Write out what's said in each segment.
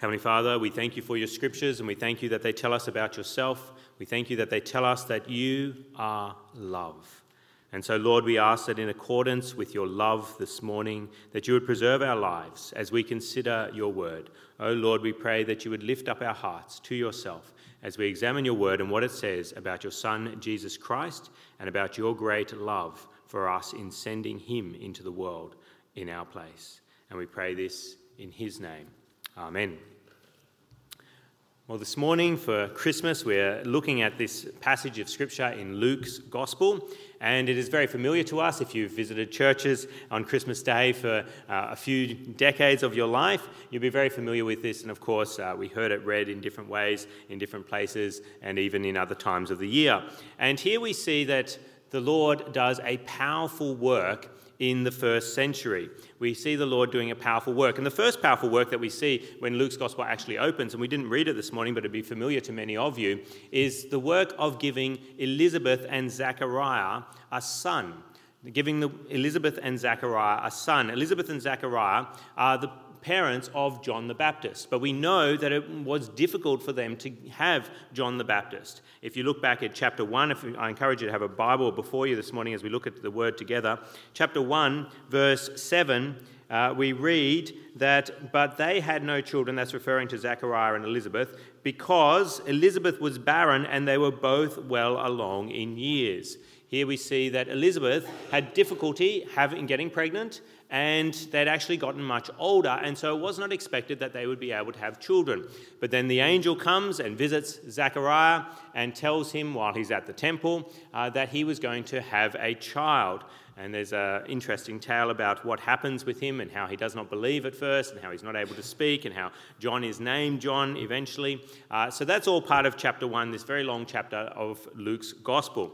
Heavenly Father, we thank you for your scriptures and we thank you that they tell us about yourself. We thank you that they tell us that you are love. And so, Lord, we ask that in accordance with your love this morning, that you would preserve our lives as we consider your word. Oh, Lord, we pray that you would lift up our hearts to yourself as we examine your word and what it says about your Son, Jesus Christ, and about your great love for us in sending him into the world in our place. And we pray this in his name. Amen. Well, this morning for Christmas, we're looking at this passage of Scripture in Luke's Gospel, and it is very familiar to us if you've visited churches on Christmas Day for uh, a few decades of your life. You'll be very familiar with this, and of course, uh, we heard it read in different ways, in different places, and even in other times of the year. And here we see that the Lord does a powerful work in the first century. We see the Lord doing a powerful work. And the first powerful work that we see when Luke's gospel actually opens, and we didn't read it this morning, but it'd be familiar to many of you, is the work of giving Elizabeth and Zachariah a son. Giving the, Elizabeth and Zachariah a son. Elizabeth and Zachariah are the parents of John the Baptist. But we know that it was difficult for them to have John the Baptist. If you look back at chapter 1, if I encourage you to have a Bible before you this morning as we look at the word together. Chapter 1, verse 7, uh, we read that, but they had no children, that's referring to Zachariah and Elizabeth, because Elizabeth was barren and they were both well along in years. Here we see that Elizabeth had difficulty having, getting pregnant, and they'd actually gotten much older, and so it was not expected that they would be able to have children. But then the angel comes and visits Zechariah and tells him while he's at the temple uh, that he was going to have a child. And there's an interesting tale about what happens with him and how he does not believe at first, and how he's not able to speak, and how John is named John eventually. Uh, so that's all part of chapter one, this very long chapter of Luke's gospel.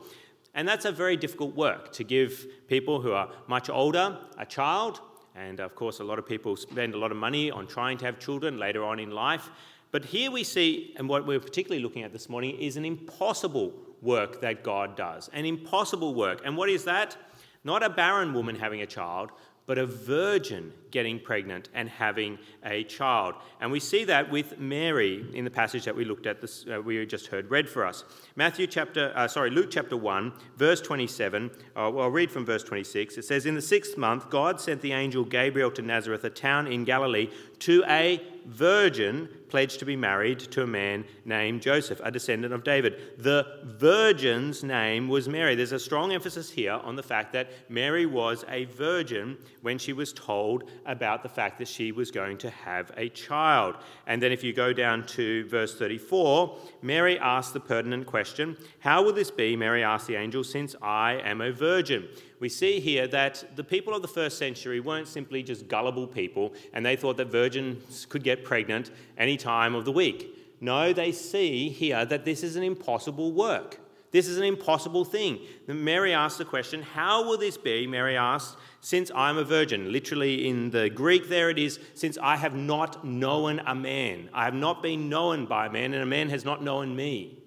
And that's a very difficult work to give people who are much older a child. And of course, a lot of people spend a lot of money on trying to have children later on in life. But here we see, and what we're particularly looking at this morning, is an impossible work that God does. An impossible work. And what is that? Not a barren woman having a child, but a virgin getting pregnant and having a child. And we see that with Mary in the passage that we looked at, this, uh, we just heard read for us. Matthew chapter, uh, sorry, Luke chapter 1, verse 27. Uh, well, I'll read from verse 26. It says, In the sixth month, God sent the angel Gabriel to Nazareth, a town in Galilee, to a virgin pledged to be married to a man named Joseph, a descendant of David. The virgin's name was Mary. There's a strong emphasis here on the fact that Mary was a virgin when she was told about the fact that she was going to have a child. And then if you go down to verse 34, Mary asked the pertinent question How will this be? Mary asked the angel, since I am a virgin we see here that the people of the first century weren't simply just gullible people and they thought that virgins could get pregnant any time of the week. No, they see here that this is an impossible work. This is an impossible thing. Mary asked the question, How will this be? Mary asked, Since I'm a virgin. Literally in the Greek, there it is, since I have not known a man. I have not been known by a man, and a man has not known me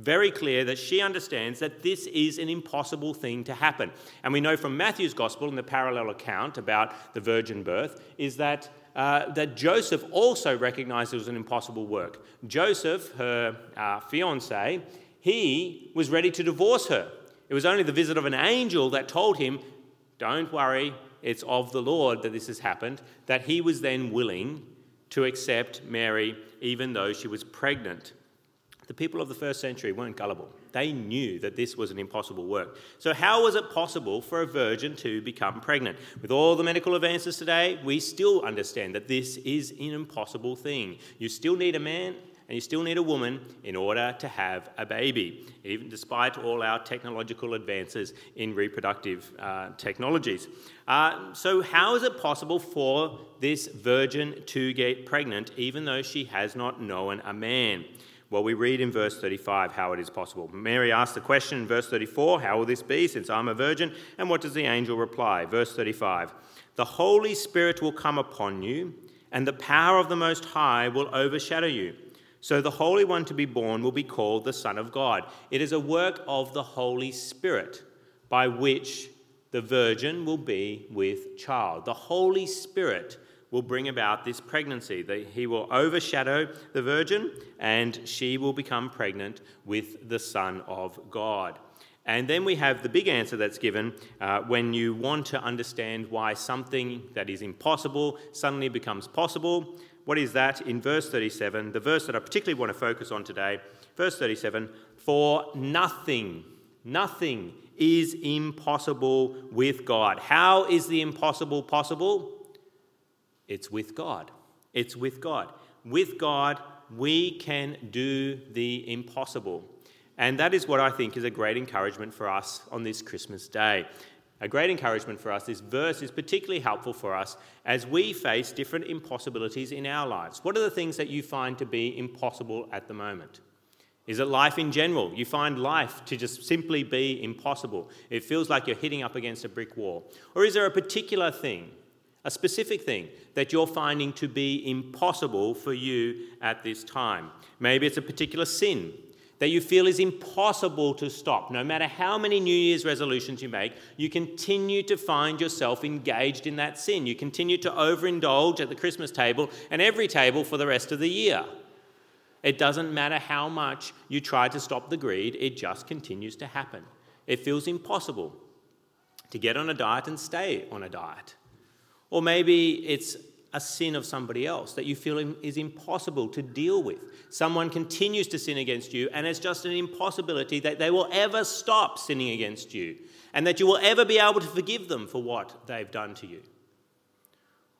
very clear that she understands that this is an impossible thing to happen. And we know from Matthew's gospel in the parallel account about the virgin birth is that, uh, that Joseph also recognized it was an impossible work. Joseph, her uh, fiance, he was ready to divorce her. It was only the visit of an angel that told him, Don't worry, it's of the Lord that this has happened, that he was then willing to accept Mary even though she was pregnant. The people of the first century weren't gullible. They knew that this was an impossible work. So, how was it possible for a virgin to become pregnant? With all the medical advances today, we still understand that this is an impossible thing. You still need a man and you still need a woman in order to have a baby, even despite all our technological advances in reproductive uh, technologies. Uh, so, how is it possible for this virgin to get pregnant even though she has not known a man? Well, we read in verse 35 how it is possible. Mary asked the question in verse 34 How will this be since I'm a virgin? And what does the angel reply? Verse 35 The Holy Spirit will come upon you, and the power of the Most High will overshadow you. So the Holy One to be born will be called the Son of God. It is a work of the Holy Spirit by which the virgin will be with child. The Holy Spirit will bring about this pregnancy. He will overshadow the virgin, and she will become pregnant with the Son of God. And then we have the big answer that's given uh, when you want to understand why something that is impossible suddenly becomes possible. What is that? In verse 37, the verse that I particularly want to focus on today, verse 37 For nothing, nothing is impossible with God. How is the impossible possible? It's with God. It's with God. With God, we can do the impossible. And that is what I think is a great encouragement for us on this Christmas day. A great encouragement for us. This verse is particularly helpful for us as we face different impossibilities in our lives. What are the things that you find to be impossible at the moment? Is it life in general? You find life to just simply be impossible. It feels like you're hitting up against a brick wall. Or is there a particular thing, a specific thing, that you're finding to be impossible for you at this time? Maybe it's a particular sin that you feel is impossible to stop. No matter how many New Year's resolutions you make, you continue to find yourself engaged in that sin. You continue to overindulge at the Christmas table and every table for the rest of the year. It doesn't matter how much you try to stop the greed, it just continues to happen. It feels impossible to get on a diet and stay on a diet. Or maybe it's a sin of somebody else that you feel is impossible to deal with. Someone continues to sin against you, and it's just an impossibility that they will ever stop sinning against you, and that you will ever be able to forgive them for what they've done to you.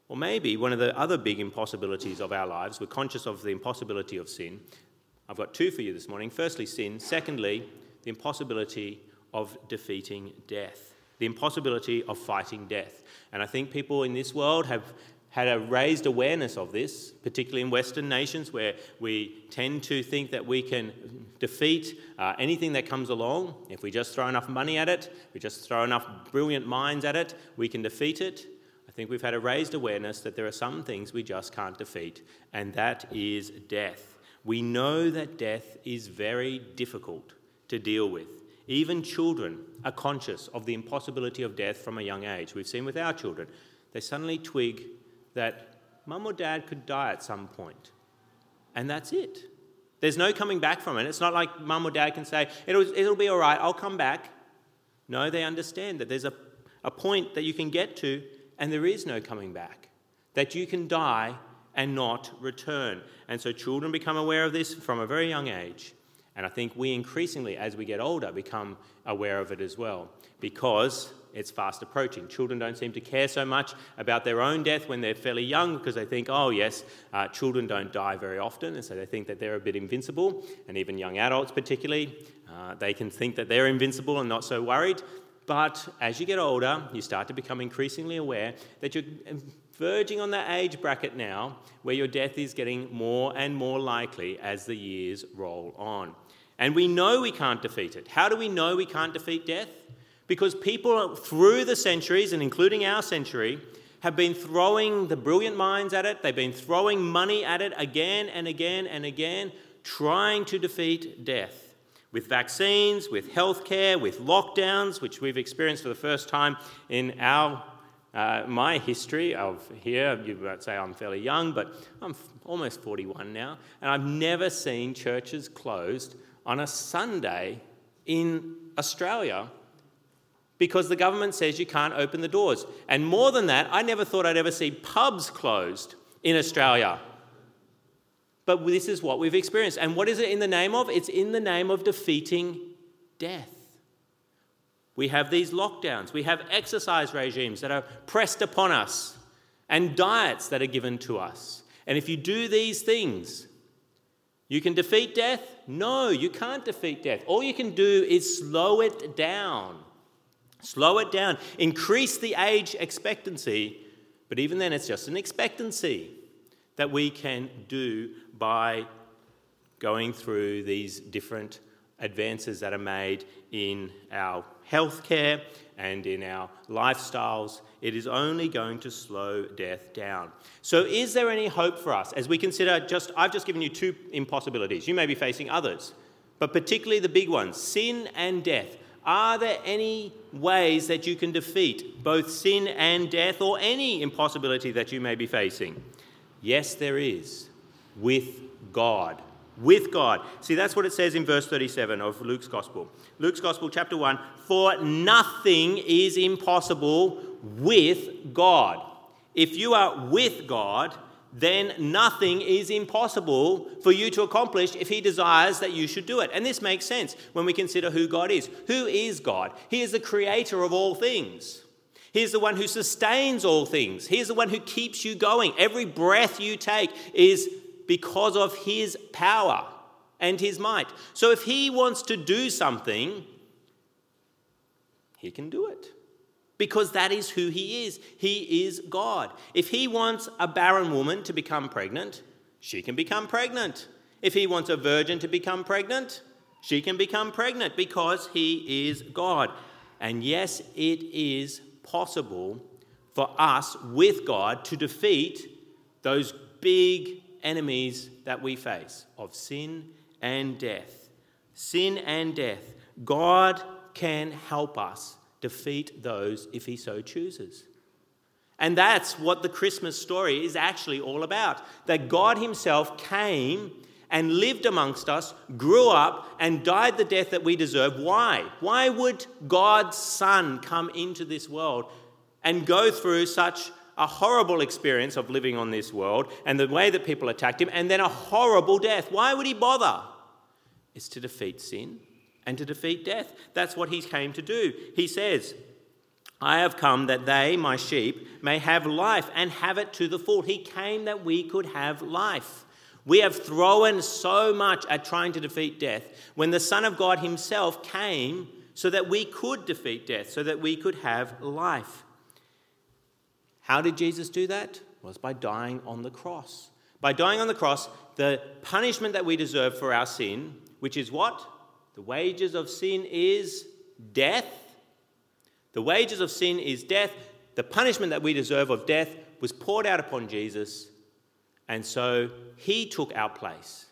Or maybe one of the other big impossibilities of our lives, we're conscious of the impossibility of sin. I've got two for you this morning. Firstly, sin. Secondly, the impossibility of defeating death, the impossibility of fighting death. And I think people in this world have had a raised awareness of this, particularly in Western nations where we tend to think that we can defeat uh, anything that comes along. If we just throw enough money at it, we just throw enough brilliant minds at it, we can defeat it. I think we've had a raised awareness that there are some things we just can't defeat, and that is death. We know that death is very difficult to deal with. Even children are conscious of the impossibility of death from a young age. We've seen with our children. They suddenly twig that mum or dad could die at some point, and that's it. There's no coming back from it. It's not like mum or dad can say, it'll, it'll be all right, I'll come back. No, they understand that there's a, a point that you can get to and there is no coming back. That you can die and not return. And so children become aware of this from a very young age. And I think we increasingly, as we get older, become aware of it as well because it's fast approaching. Children don't seem to care so much about their own death when they're fairly young because they think, oh, yes, uh, children don't die very often, and so they think that they're a bit invincible. And even young adults, particularly, uh, they can think that they're invincible and not so worried. But as you get older, you start to become increasingly aware that you're verging on that age bracket now where your death is getting more and more likely as the years roll on. And we know we can't defeat it. How do we know we can't defeat death? Because people through the centuries, and including our century, have been throwing the brilliant minds at it, they've been throwing money at it again and again and again, trying to defeat death with vaccines, with healthcare, with lockdowns, which we've experienced for the first time in our uh, my history of here. You might say I'm fairly young, but I'm almost 41 now, and I've never seen churches closed on a Sunday in Australia because the government says you can't open the doors. And more than that, I never thought I'd ever see pubs closed in Australia. But this is what we've experienced. And what is it in the name of? It's in the name of defeating death. We have these lockdowns, we have exercise regimes that are pressed upon us, and diets that are given to us. And if you do these things, you can defeat death? No, you can't defeat death. All you can do is slow it down. Slow it down. Increase the age expectancy, but even then, it's just an expectancy that we can do by going through these different advances that are made in our healthcare and in our lifestyles. It is only going to slow death down. So, is there any hope for us as we consider just, I've just given you two impossibilities. You may be facing others, but particularly the big ones sin and death. Are there any ways that you can defeat both sin and death or any impossibility that you may be facing? Yes, there is. With God. With God. See, that's what it says in verse 37 of Luke's Gospel. Luke's Gospel, chapter 1 For nothing is impossible with God. If you are with God, then nothing is impossible for you to accomplish if He desires that you should do it. And this makes sense when we consider who God is. Who is God? He is the creator of all things. He is the one who sustains all things. He is the one who keeps you going. Every breath you take is because of His power and His might. So if He wants to do something, He can do it because that is who he is. He is God. If he wants a barren woman to become pregnant, she can become pregnant. If he wants a virgin to become pregnant, she can become pregnant because he is God. And yes, it is possible for us with God to defeat those big enemies that we face of sin and death. Sin and death. God can help us defeat those if he so chooses. And that's what the Christmas story is actually all about. That God Himself came and lived amongst us, grew up, and died the death that we deserve. Why? Why would God's Son come into this world and go through such a horrible experience of living on this world and the way that people attacked Him, and then a horrible death? Why would He bother? It's to defeat sin and to defeat death. That's what he came to do. He says, I have come that they, my sheep, may have life and have it to the full. He came that we could have life. We have thrown so much at trying to defeat death when the Son of God Himself came so that we could defeat death, so that we could have life. How did Jesus do that? Was by dying on the cross. By dying on the cross, the punishment that we deserve for our sin, which is what? The wages of sin is death. The wages of sin is death. The punishment that we deserve of death was poured out upon Jesus. And so he took our place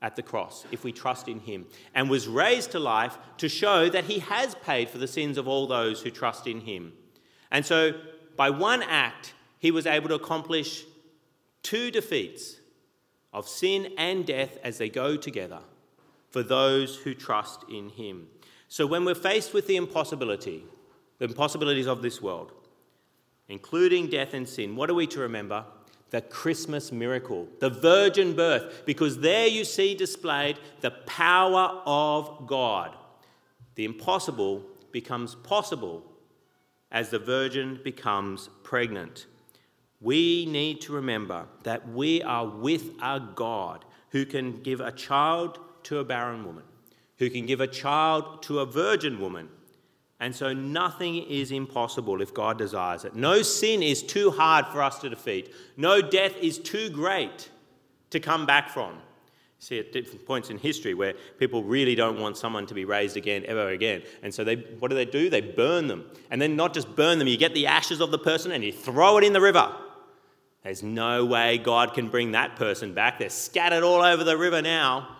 at the cross if we trust in him and was raised to life to show that he has paid for the sins of all those who trust in him. And so by one act, he was able to accomplish two defeats of sin and death as they go together for those who trust in him. So when we're faced with the impossibility, the impossibilities of this world, including death and sin, what are we to remember? The Christmas miracle, the virgin birth, because there you see displayed the power of God. The impossible becomes possible as the virgin becomes pregnant. We need to remember that we are with a God who can give a child to a barren woman, who can give a child to a virgin woman. And so nothing is impossible if God desires it. No sin is too hard for us to defeat. No death is too great to come back from. See, at different points in history where people really don't want someone to be raised again, ever again. And so they, what do they do? They burn them. And then not just burn them, you get the ashes of the person and you throw it in the river. There's no way God can bring that person back. They're scattered all over the river now.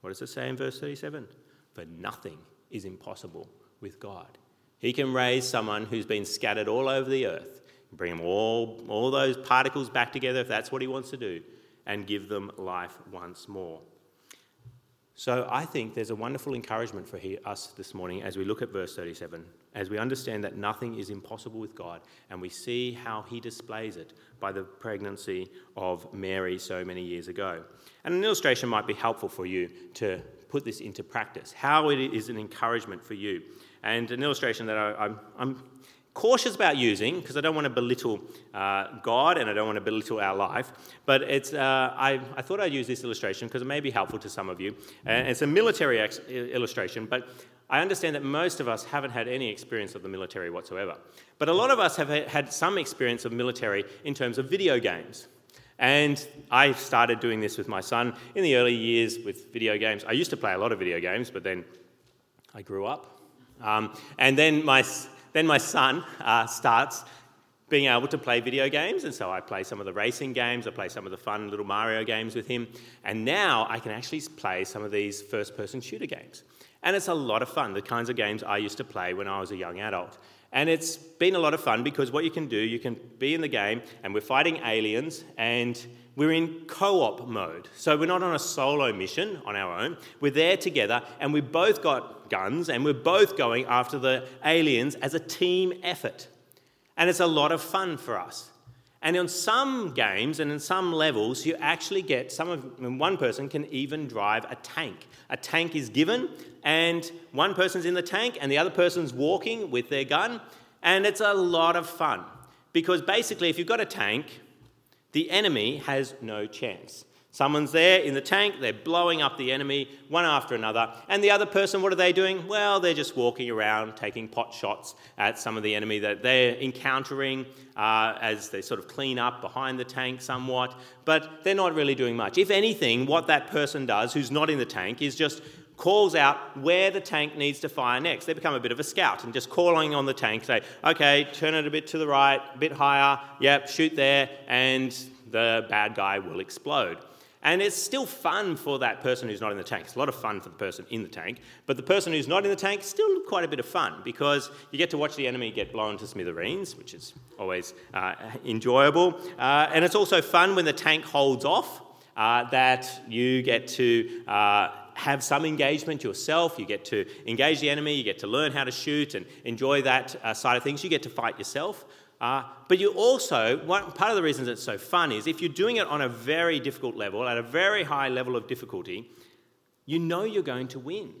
What does it say in verse 37? For nothing is impossible with God. He can raise someone who's been scattered all over the earth, bring them all, all those particles back together if that's what he wants to do, and give them life once more. So I think there's a wonderful encouragement for us this morning as we look at verse 37, as we understand that nothing is impossible with God, and we see how he displays it by the pregnancy of Mary so many years ago. And an illustration might be helpful for you to put this into practice, how it is an encouragement for you. And an illustration that I, am cautious about using because I don't want to belittle uh, God and I don't want to belittle our life. But it's, uh, I, I, thought I'd use this illustration because it may be helpful to some of you. And it's a military ex- illustration, but I understand that most of us haven't had any experience of the military whatsoever. But a lot of us have had some experience of military in terms of video games. And I started doing this with my son in the early years with video games. I used to play a lot of video games, but then I grew up. Um, and then my, then my son uh, starts being able to play video games. And so I play some of the racing games, I play some of the fun little Mario games with him. And now I can actually play some of these first person shooter games. And it's a lot of fun, the kinds of games I used to play when I was a young adult. And it's been a lot of fun because what you can do, you can be in the game and we're fighting aliens and we're in co op mode. So we're not on a solo mission on our own. We're there together and we've both got guns and we're both going after the aliens as a team effort. And it's a lot of fun for us. And on some games and in some levels, you actually get some of one person can even drive a tank. A tank is given, and one person's in the tank, and the other person's walking with their gun, and it's a lot of fun. Because basically, if you've got a tank, the enemy has no chance. Someone's there in the tank, they're blowing up the enemy one after another. And the other person, what are they doing? Well, they're just walking around taking pot shots at some of the enemy that they're encountering uh, as they sort of clean up behind the tank somewhat. But they're not really doing much. If anything, what that person does who's not in the tank is just calls out where the tank needs to fire next. They become a bit of a scout and just calling on the tank, say, okay, turn it a bit to the right, a bit higher, yep, shoot there, and the bad guy will explode. And it's still fun for that person who's not in the tank. It's a lot of fun for the person in the tank. But the person who's not in the tank, still quite a bit of fun because you get to watch the enemy get blown to smithereens, which is always uh, enjoyable. Uh, and it's also fun when the tank holds off, uh, that you get to uh, have some engagement yourself. You get to engage the enemy, you get to learn how to shoot and enjoy that uh, side of things. You get to fight yourself. Uh, but you also, one, part of the reasons it's so fun is if you're doing it on a very difficult level, at a very high level of difficulty, you know you're going to win.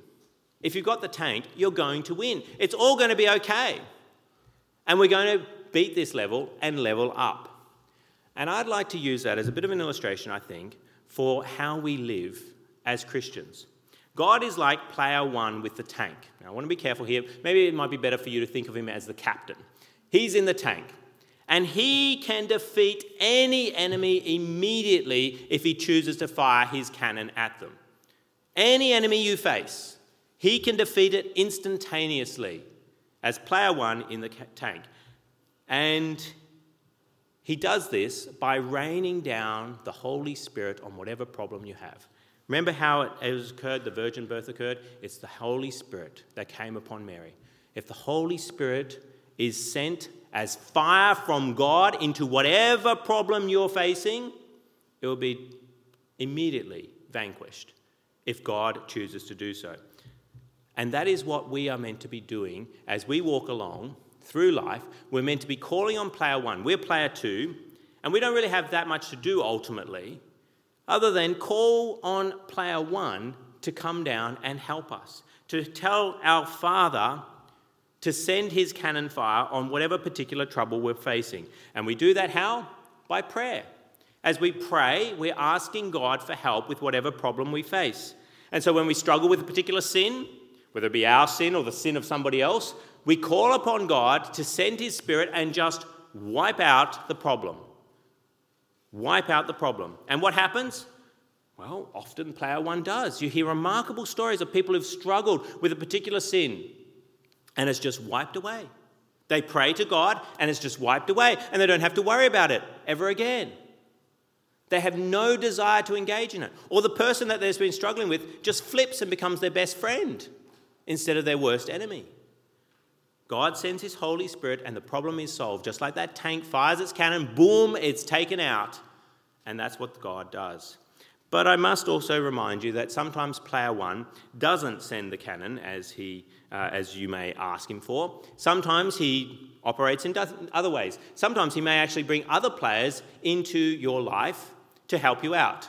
If you've got the tank, you're going to win. It's all going to be okay. And we're going to beat this level and level up. And I'd like to use that as a bit of an illustration, I think, for how we live as Christians. God is like player one with the tank. Now, I want to be careful here. Maybe it might be better for you to think of him as the captain. He's in the tank. And he can defeat any enemy immediately if he chooses to fire his cannon at them. Any enemy you face, he can defeat it instantaneously as player one in the tank. And he does this by raining down the Holy Spirit on whatever problem you have. Remember how it has occurred, the virgin birth occurred? It's the Holy Spirit that came upon Mary. If the Holy Spirit is sent as fire from God into whatever problem you're facing, it will be immediately vanquished if God chooses to do so. And that is what we are meant to be doing as we walk along through life. We're meant to be calling on player one. We're player two, and we don't really have that much to do ultimately, other than call on player one to come down and help us, to tell our Father to send his cannon fire on whatever particular trouble we're facing. And we do that how? By prayer. As we pray, we're asking God for help with whatever problem we face. And so when we struggle with a particular sin, whether it be our sin or the sin of somebody else, we call upon God to send his spirit and just wipe out the problem. Wipe out the problem. And what happens? Well, often player one does. You hear remarkable stories of people who've struggled with a particular sin and it's just wiped away. They pray to God and it's just wiped away, and they don't have to worry about it ever again. They have no desire to engage in it. Or the person that they've been struggling with just flips and becomes their best friend instead of their worst enemy. God sends His Holy Spirit and the problem is solved. Just like that tank fires its cannon, boom, it's taken out. And that's what God does. But I must also remind you that sometimes player one doesn't send the cannon as he uh, as you may ask him for. Sometimes he operates in other ways. Sometimes he may actually bring other players into your life to help you out.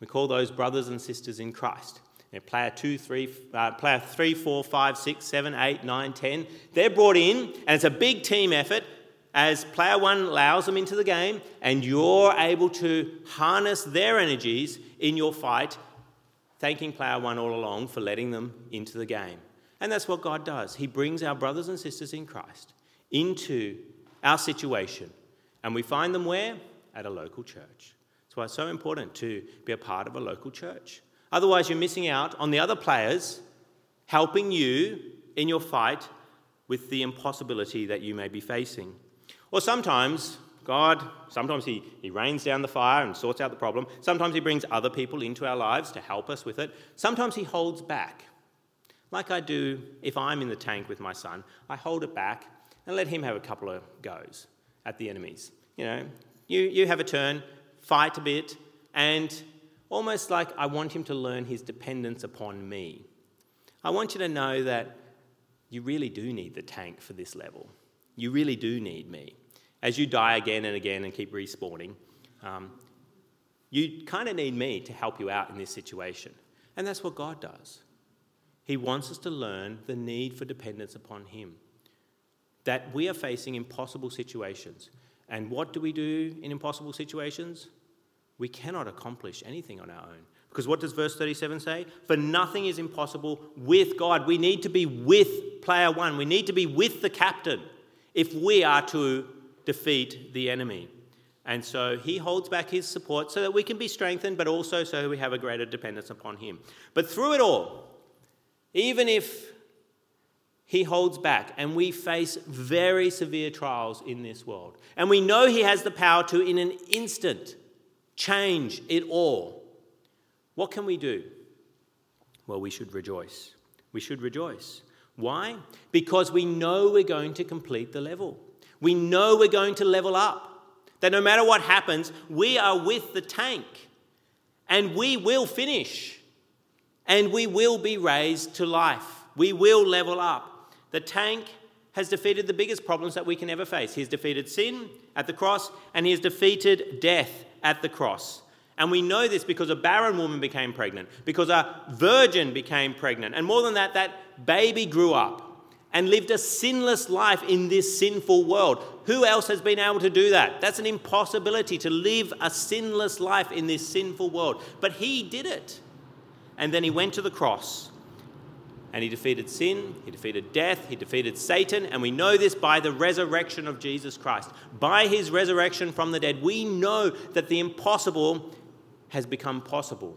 We call those brothers and sisters in Christ. You player two, three, uh, player three, four, five, six, seven, eight, nine, ten. They're brought in, and it's a big team effort as player one allows them into the game, and you're able to harness their energies in your fight, thanking player one all along for letting them into the game. And that's what God does. He brings our brothers and sisters in Christ into our situation. And we find them where? At a local church. That's why it's so important to be a part of a local church. Otherwise, you're missing out on the other players helping you in your fight with the impossibility that you may be facing. Or sometimes God, sometimes he, he rains down the fire and sorts out the problem. Sometimes He brings other people into our lives to help us with it. Sometimes He holds back. Like I do if I'm in the tank with my son, I hold it back and let him have a couple of goes at the enemies. You know, you, you have a turn, fight a bit, and almost like I want him to learn his dependence upon me. I want you to know that you really do need the tank for this level. You really do need me. As you die again and again and keep respawning, um, you kind of need me to help you out in this situation. And that's what God does. He wants us to learn the need for dependence upon Him. That we are facing impossible situations. And what do we do in impossible situations? We cannot accomplish anything on our own. Because what does verse 37 say? For nothing is impossible with God. We need to be with player one, we need to be with the captain if we are to defeat the enemy. And so he holds back his support so that we can be strengthened, but also so we have a greater dependence upon him. But through it all, even if he holds back and we face very severe trials in this world, and we know he has the power to, in an instant, change it all, what can we do? Well, we should rejoice. We should rejoice. Why? Because we know we're going to complete the level. We know we're going to level up. That no matter what happens, we are with the tank and we will finish and we will be raised to life. We will level up. The tank has defeated the biggest problems that we can ever face. He has defeated sin at the cross and he has defeated death at the cross. And we know this because a barren woman became pregnant, because a virgin became pregnant. And more than that, that baby grew up and lived a sinless life in this sinful world. Who else has been able to do that? That's an impossibility to live a sinless life in this sinful world. But he did it. And then he went to the cross and he defeated sin, he defeated death, he defeated Satan, and we know this by the resurrection of Jesus Christ. By his resurrection from the dead, we know that the impossible has become possible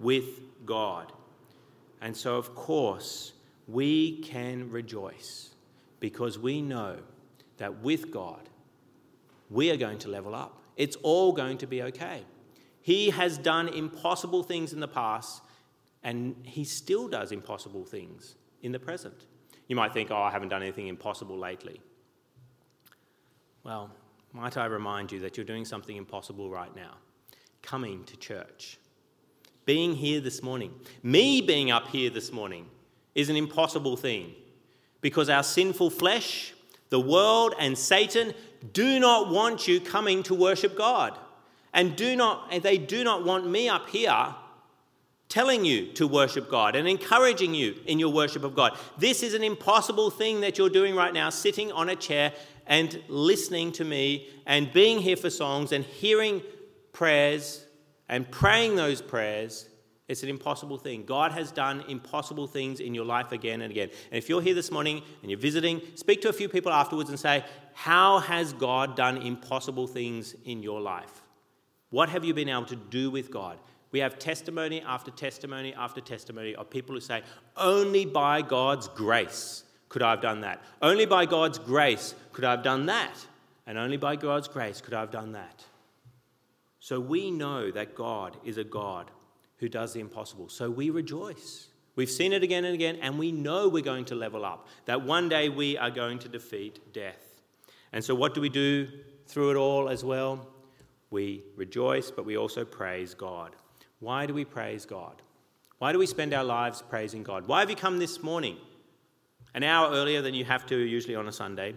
with God. And so, of course, we can rejoice because we know that with God, we are going to level up. It's all going to be okay. He has done impossible things in the past, and He still does impossible things in the present. You might think, oh, I haven't done anything impossible lately. Well, might I remind you that you're doing something impossible right now? Coming to church, being here this morning. Me being up here this morning is an impossible thing because our sinful flesh, the world, and Satan do not want you coming to worship God. And do not, they do not want me up here telling you to worship God and encouraging you in your worship of God. This is an impossible thing that you're doing right now, sitting on a chair and listening to me and being here for songs and hearing prayers and praying those prayers, it's an impossible thing. God has done impossible things in your life again and again. And if you're here this morning and you're visiting, speak to a few people afterwards and say, How has God done impossible things in your life? What have you been able to do with God? We have testimony after testimony after testimony of people who say, Only by God's grace could I have done that. Only by God's grace could I have done that. And only by God's grace could I have done that. So we know that God is a God who does the impossible. So we rejoice. We've seen it again and again, and we know we're going to level up, that one day we are going to defeat death. And so, what do we do through it all as well? We rejoice, but we also praise God. Why do we praise God? Why do we spend our lives praising God? Why have you come this morning, an hour earlier than you have to usually on a Sunday?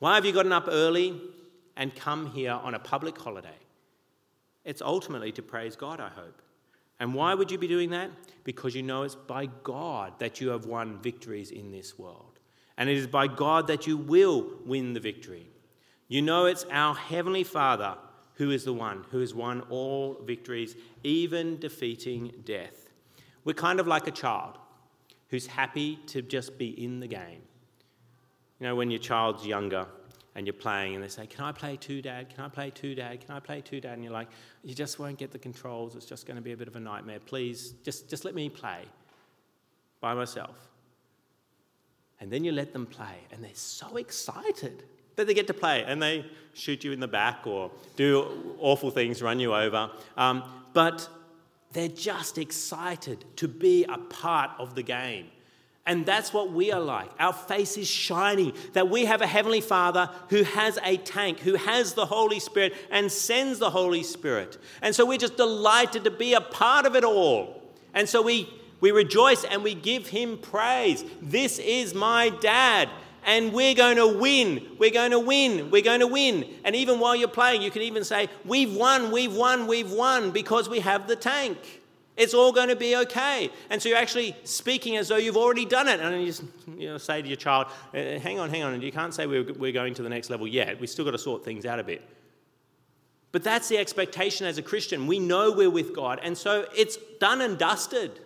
Why have you gotten up early and come here on a public holiday? It's ultimately to praise God, I hope. And why would you be doing that? Because you know it's by God that you have won victories in this world. And it is by God that you will win the victory. You know it's our Heavenly Father who is the one who has won all victories, even defeating death. We're kind of like a child who's happy to just be in the game. You know, when your child's younger, and you're playing and they say, Can I play two, Dad? Can I play two, Dad? Can I play two, Dad? And you're like, You just won't get the controls. It's just going to be a bit of a nightmare. Please, just, just let me play by myself. And then you let them play, and they're so excited. that they get to play and they shoot you in the back or do awful things, run you over. Um, but they're just excited to be a part of the game. And that's what we are like. Our face is shining that we have a Heavenly Father who has a tank, who has the Holy Spirit and sends the Holy Spirit. And so we're just delighted to be a part of it all. And so we, we rejoice and we give Him praise. This is my dad. And we're going to win. We're going to win. We're going to win. And even while you're playing, you can even say, We've won, we've won, we've won because we have the tank. It's all going to be okay. And so you're actually speaking as though you've already done it. And you just you know, say to your child, uh, hang on, hang on. And you can't say we're, we're going to the next level yet. We've still got to sort things out a bit. But that's the expectation as a Christian. We know we're with God. And so it's done and dusted.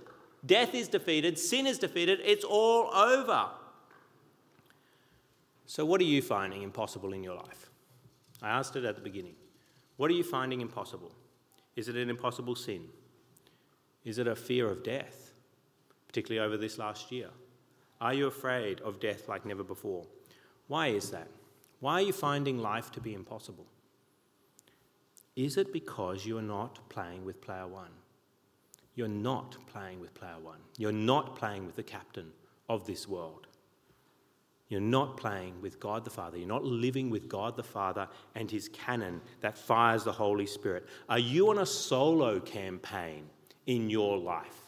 Death is defeated, sin is defeated, it's all over. So, what are you finding impossible in your life? I asked it at the beginning. What are you finding impossible? Is it an impossible sin? Is it a fear of death, particularly over this last year? Are you afraid of death like never before? Why is that? Why are you finding life to be impossible? Is it because you are not playing with player one? You're not playing with player one. You're not playing with the captain of this world. You're not playing with God the Father. You're not living with God the Father and his cannon that fires the Holy Spirit. Are you on a solo campaign? In your life.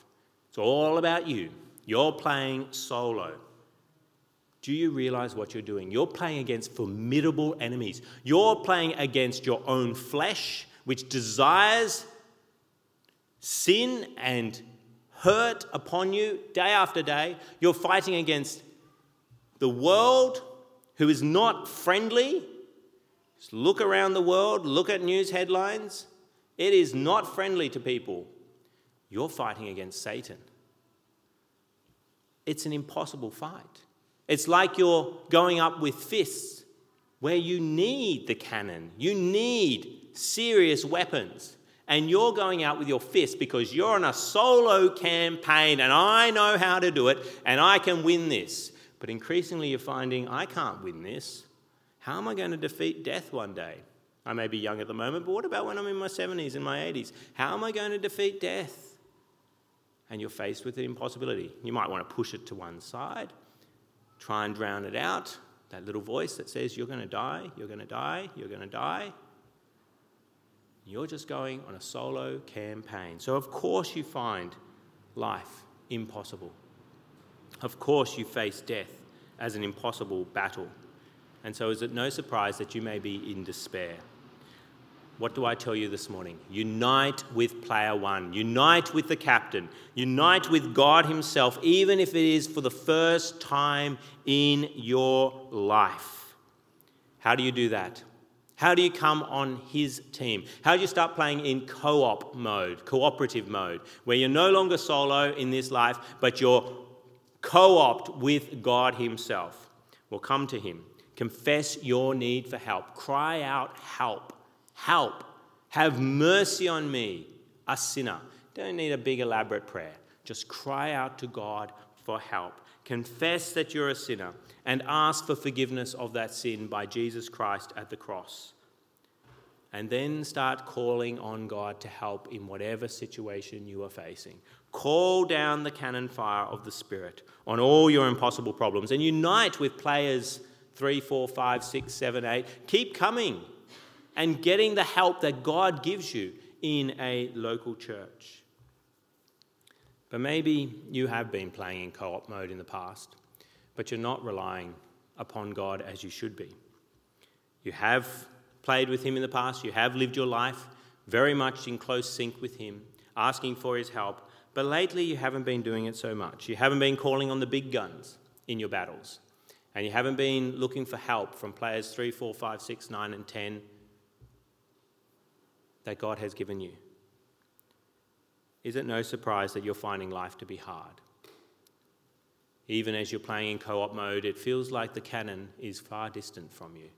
It's all about you. You're playing solo. Do you realize what you're doing? You're playing against formidable enemies. You're playing against your own flesh, which desires sin and hurt upon you day after day. You're fighting against the world, who is not friendly. Just look around the world, look at news headlines. It is not friendly to people. You're fighting against Satan. It's an impossible fight. It's like you're going up with fists where you need the cannon, you need serious weapons. And you're going out with your fists because you're on a solo campaign and I know how to do it and I can win this. But increasingly, you're finding I can't win this. How am I going to defeat death one day? I may be young at the moment, but what about when I'm in my 70s and my 80s? How am I going to defeat death? And you're faced with an impossibility. You might want to push it to one side, try and drown it out, that little voice that says, You're going to die, you're going to die, you're going to die. You're just going on a solo campaign. So, of course, you find life impossible. Of course, you face death as an impossible battle. And so, is it no surprise that you may be in despair? What do I tell you this morning? Unite with player one. Unite with the captain. Unite with God Himself, even if it is for the first time in your life. How do you do that? How do you come on His team? How do you start playing in co op mode, cooperative mode, where you're no longer solo in this life, but you're co opt with God Himself? Well, come to Him. Confess your need for help. Cry out, help. Help. Have mercy on me, a sinner. Don't need a big elaborate prayer. Just cry out to God for help. Confess that you're a sinner and ask for forgiveness of that sin by Jesus Christ at the cross. And then start calling on God to help in whatever situation you are facing. Call down the cannon fire of the Spirit on all your impossible problems and unite with players three, four, five, six, seven, eight. Keep coming and getting the help that God gives you in a local church. But maybe you have been playing in co op mode in the past, but you're not relying upon God as you should be. You have played with Him in the past, you have lived your life very much in close sync with Him, asking for His help, but lately you haven't been doing it so much. You haven't been calling on the big guns in your battles, and you haven't been looking for help from players 3, 4, 5, 6, 9, and 10 that God has given you? Is it no surprise that you're finding life to be hard? Even as you're playing in co op mode, it feels like the cannon is far distant from you.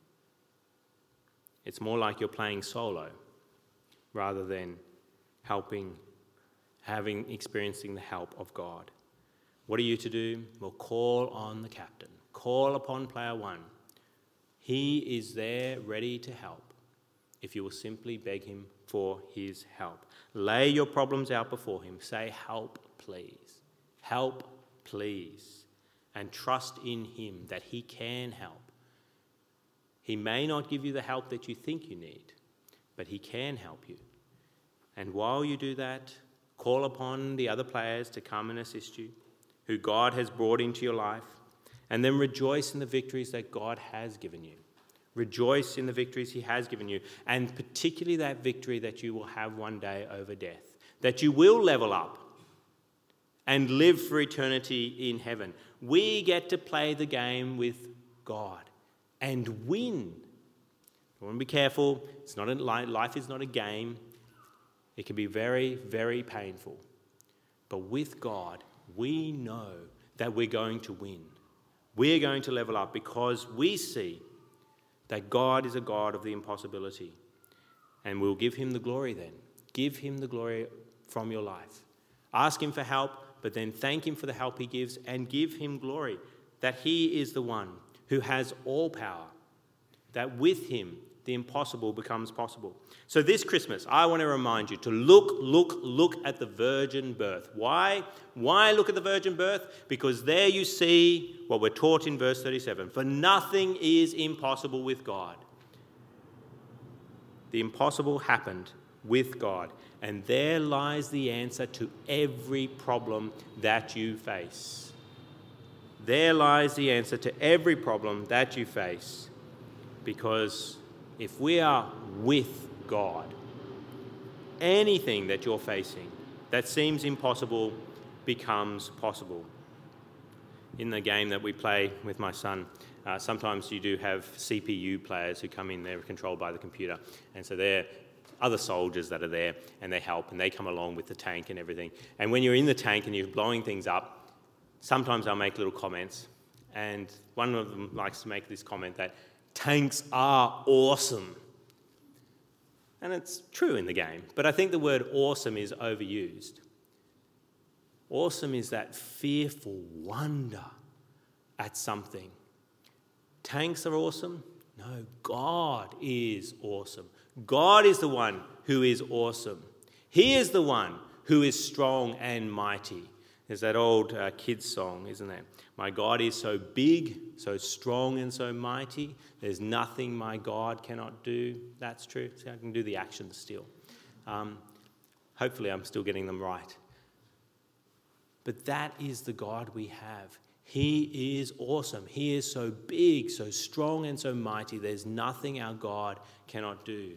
It's more like you're playing solo rather than helping, having, experiencing the help of God. What are you to do? Well, call on the captain, call upon player one. He is there ready to help if you will simply beg Him for His help. Lay your problems out before Him. Say, Help, please. Help, please. And trust in Him that He can help. He may not give you the help that you think you need, but He can help you. And while you do that, call upon the other players to come and assist you, who God has brought into your life, and then rejoice in the victories that God has given you. Rejoice in the victories He has given you, and particularly that victory that you will have one day over death, that you will level up and live for eternity in heaven. We get to play the game with God and win. I want to be careful. It's not a, life is not a game. It can be very, very painful. But with God, we know that we're going to win. We're going to level up because we see that God is a God of the impossibility. And we'll give him the glory then. Give him the glory from your life. Ask him for help, but then thank him for the help he gives and give him glory that he is the one who has all power, that with him the impossible becomes possible. So, this Christmas, I want to remind you to look, look, look at the virgin birth. Why? Why look at the virgin birth? Because there you see what we're taught in verse 37 For nothing is impossible with God. The impossible happened with God, and there lies the answer to every problem that you face. There lies the answer to every problem that you face because if we are with God, anything that you're facing that seems impossible becomes possible. In the game that we play with my son, uh, sometimes you do have CPU players who come in, they're controlled by the computer, and so they're other soldiers that are there and they help and they come along with the tank and everything. And when you're in the tank and you're blowing things up, sometimes I'll make little comments. And one of them likes to make this comment that tanks are awesome. And it's true in the game, but I think the word awesome is overused. Awesome is that fearful wonder at something. Tanks are awesome? No, God is awesome. God is the one who is awesome. He is the one who is strong and mighty. There's that old uh, kids song, isn't there? My God is so big, so strong, and so mighty. There's nothing my God cannot do. That's true. See, I can do the actions still. Um, hopefully, I'm still getting them right. But that is the God we have. He is awesome. He is so big, so strong, and so mighty. There's nothing our God cannot do.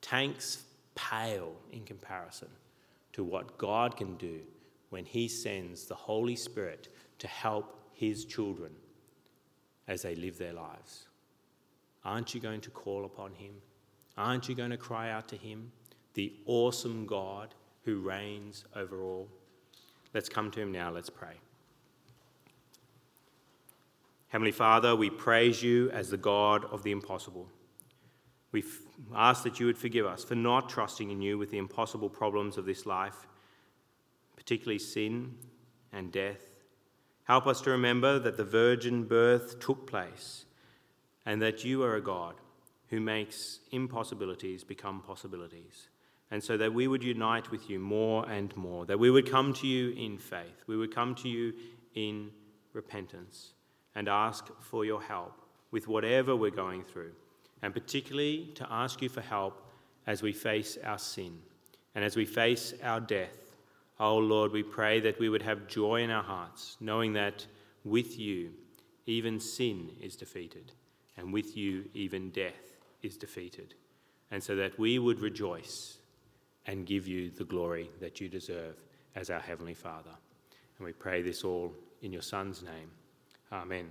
Tanks pale in comparison to what God can do when He sends the Holy Spirit to help His children as they live their lives. Aren't you going to call upon Him? Aren't you going to cry out to Him, the awesome God who reigns over all? Let's come to Him now. Let's pray. Heavenly Father, we praise you as the God of the impossible. We ask that you would forgive us for not trusting in you with the impossible problems of this life particularly sin and death. Help us to remember that the virgin birth took place and that you are a God who makes impossibilities become possibilities. And so that we would unite with you more and more, that we would come to you in faith, we would come to you in repentance and ask for your help with whatever we're going through, and particularly to ask you for help as we face our sin and as we face our death Oh Lord, we pray that we would have joy in our hearts, knowing that with you, even sin is defeated, and with you, even death is defeated. And so that we would rejoice and give you the glory that you deserve as our Heavenly Father. And we pray this all in your Son's name. Amen.